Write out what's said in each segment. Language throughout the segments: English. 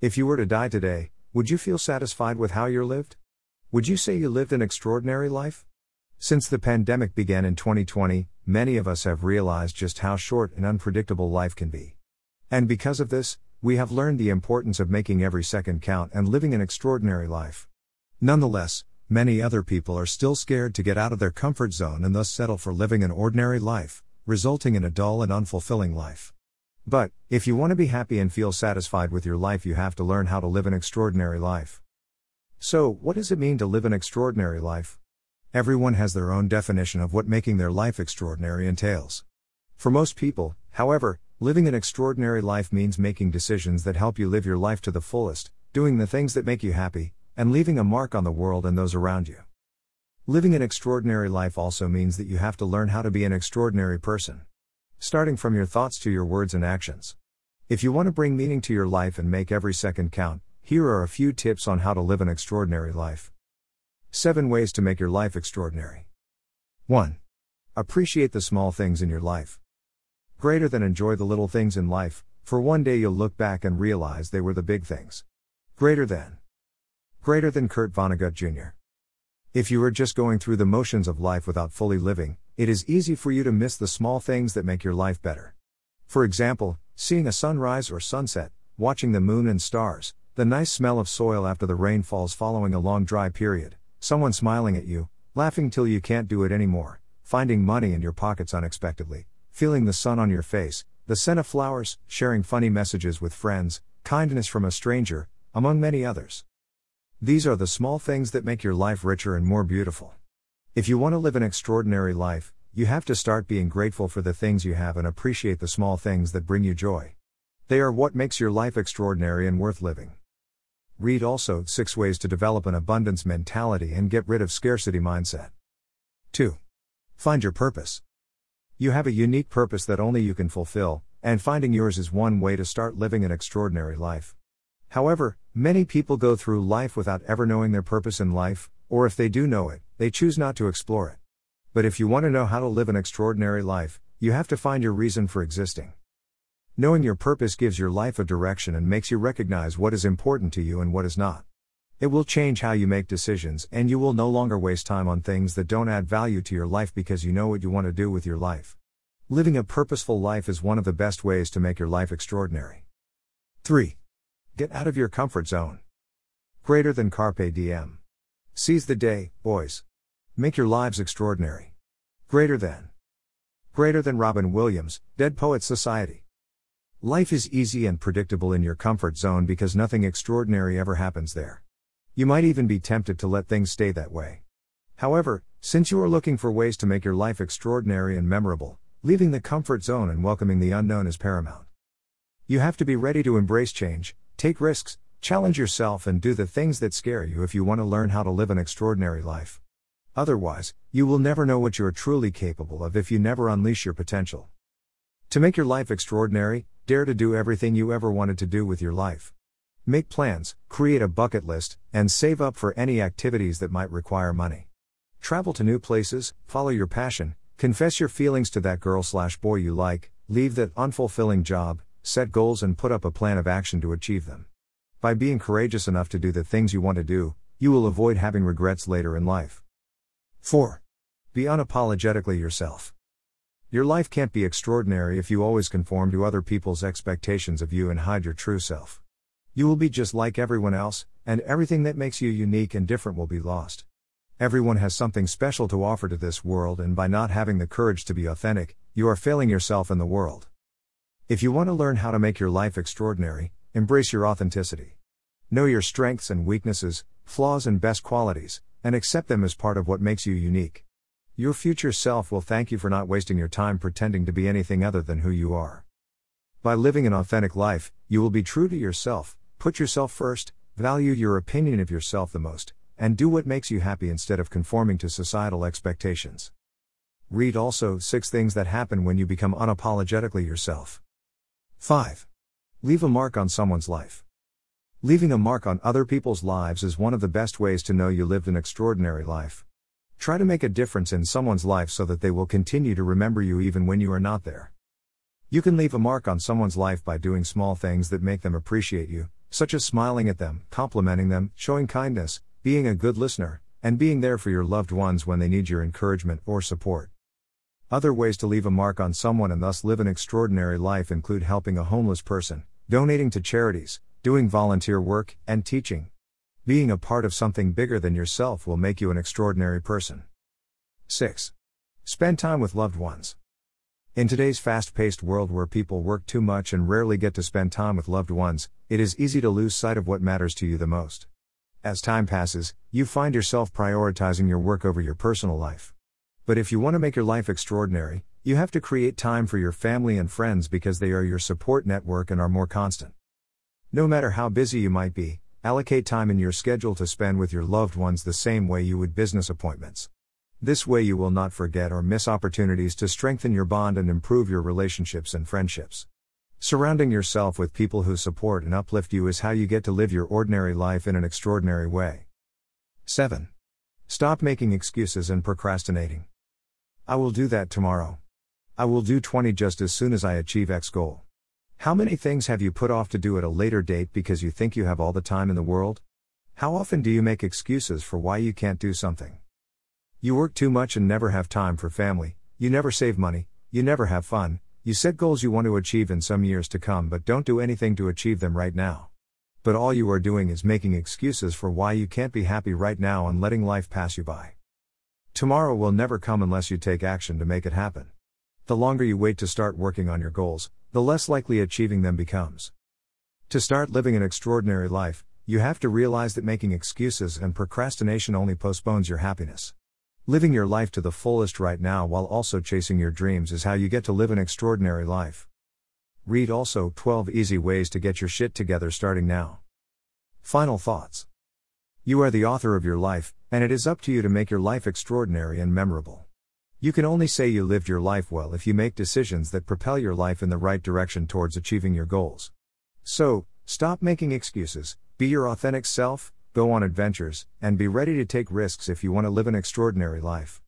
If you were to die today, would you feel satisfied with how you lived? Would you say you lived an extraordinary life? Since the pandemic began in 2020, many of us have realized just how short and unpredictable life can be. And because of this, we have learned the importance of making every second count and living an extraordinary life. Nonetheless, many other people are still scared to get out of their comfort zone and thus settle for living an ordinary life, resulting in a dull and unfulfilling life. But, if you want to be happy and feel satisfied with your life, you have to learn how to live an extraordinary life. So, what does it mean to live an extraordinary life? Everyone has their own definition of what making their life extraordinary entails. For most people, however, Living an extraordinary life means making decisions that help you live your life to the fullest, doing the things that make you happy, and leaving a mark on the world and those around you. Living an extraordinary life also means that you have to learn how to be an extraordinary person. Starting from your thoughts to your words and actions. If you want to bring meaning to your life and make every second count, here are a few tips on how to live an extraordinary life. 7 ways to make your life extraordinary. 1. Appreciate the small things in your life. Greater than enjoy the little things in life, for one day you'll look back and realize they were the big things. Greater than. Greater than Kurt Vonnegut Jr. If you are just going through the motions of life without fully living, it is easy for you to miss the small things that make your life better. For example, seeing a sunrise or sunset, watching the moon and stars, the nice smell of soil after the rain falls following a long dry period, someone smiling at you, laughing till you can't do it anymore, finding money in your pockets unexpectedly, feeling the sun on your face, the scent of flowers, sharing funny messages with friends, kindness from a stranger, among many others. These are the small things that make your life richer and more beautiful. If you want to live an extraordinary life, you have to start being grateful for the things you have and appreciate the small things that bring you joy. They are what makes your life extraordinary and worth living. Read also 6 ways to develop an abundance mentality and get rid of scarcity mindset. 2. Find your purpose. You have a unique purpose that only you can fulfill, and finding yours is one way to start living an extraordinary life. However, many people go through life without ever knowing their purpose in life, or if they do know it, they choose not to explore it. But if you want to know how to live an extraordinary life, you have to find your reason for existing. Knowing your purpose gives your life a direction and makes you recognize what is important to you and what is not. It will change how you make decisions, and you will no longer waste time on things that don't add value to your life because you know what you want to do with your life. Living a purposeful life is one of the best ways to make your life extraordinary. 3. Get out of your comfort zone. Greater than Carpe Diem. Seize the day, boys. Make your lives extraordinary. Greater than. Greater than Robin Williams, Dead Poets Society. Life is easy and predictable in your comfort zone because nothing extraordinary ever happens there. You might even be tempted to let things stay that way. However, since you are looking for ways to make your life extraordinary and memorable, leaving the comfort zone and welcoming the unknown is paramount. You have to be ready to embrace change, take risks, challenge yourself, and do the things that scare you if you want to learn how to live an extraordinary life. Otherwise, you will never know what you are truly capable of if you never unleash your potential. To make your life extraordinary, dare to do everything you ever wanted to do with your life. Make plans, create a bucket list, and save up for any activities that might require money. Travel to new places, follow your passion, confess your feelings to that girl slash boy you like, leave that unfulfilling job, set goals and put up a plan of action to achieve them. By being courageous enough to do the things you want to do, you will avoid having regrets later in life. 4. Be unapologetically yourself. Your life can't be extraordinary if you always conform to other people's expectations of you and hide your true self. You will be just like everyone else, and everything that makes you unique and different will be lost. Everyone has something special to offer to this world, and by not having the courage to be authentic, you are failing yourself and the world. If you want to learn how to make your life extraordinary, embrace your authenticity. Know your strengths and weaknesses, flaws and best qualities, and accept them as part of what makes you unique. Your future self will thank you for not wasting your time pretending to be anything other than who you are. By living an authentic life, you will be true to yourself, Put yourself first, value your opinion of yourself the most, and do what makes you happy instead of conforming to societal expectations. Read also 6 things that happen when you become unapologetically yourself. 5. Leave a mark on someone's life. Leaving a mark on other people's lives is one of the best ways to know you lived an extraordinary life. Try to make a difference in someone's life so that they will continue to remember you even when you are not there. You can leave a mark on someone's life by doing small things that make them appreciate you, such as smiling at them, complimenting them, showing kindness, being a good listener, and being there for your loved ones when they need your encouragement or support. Other ways to leave a mark on someone and thus live an extraordinary life include helping a homeless person, donating to charities, doing volunteer work, and teaching. Being a part of something bigger than yourself will make you an extraordinary person. 6. Spend time with loved ones. In today's fast paced world where people work too much and rarely get to spend time with loved ones, it is easy to lose sight of what matters to you the most. As time passes, you find yourself prioritizing your work over your personal life. But if you want to make your life extraordinary, you have to create time for your family and friends because they are your support network and are more constant. No matter how busy you might be, allocate time in your schedule to spend with your loved ones the same way you would business appointments. This way, you will not forget or miss opportunities to strengthen your bond and improve your relationships and friendships. Surrounding yourself with people who support and uplift you is how you get to live your ordinary life in an extraordinary way. 7. Stop making excuses and procrastinating. I will do that tomorrow. I will do 20 just as soon as I achieve X goal. How many things have you put off to do at a later date because you think you have all the time in the world? How often do you make excuses for why you can't do something? You work too much and never have time for family, you never save money, you never have fun, you set goals you want to achieve in some years to come but don't do anything to achieve them right now. But all you are doing is making excuses for why you can't be happy right now and letting life pass you by. Tomorrow will never come unless you take action to make it happen. The longer you wait to start working on your goals, the less likely achieving them becomes. To start living an extraordinary life, you have to realize that making excuses and procrastination only postpones your happiness. Living your life to the fullest right now while also chasing your dreams is how you get to live an extraordinary life. Read also 12 Easy Ways to Get Your Shit Together starting now. Final thoughts. You are the author of your life, and it is up to you to make your life extraordinary and memorable. You can only say you lived your life well if you make decisions that propel your life in the right direction towards achieving your goals. So, stop making excuses, be your authentic self, go on adventures, and be ready to take risks if you want to live an extraordinary life.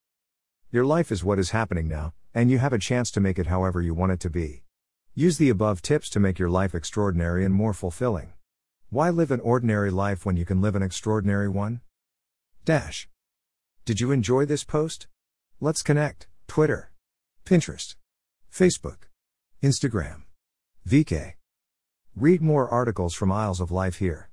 Your life is what is happening now, and you have a chance to make it however you want it to be. Use the above tips to make your life extraordinary and more fulfilling. Why live an ordinary life when you can live an extraordinary one? Dash. Did you enjoy this post? Let's connect. Twitter, Pinterest, Facebook, Instagram, VK. Read more articles from Aisles of Life here.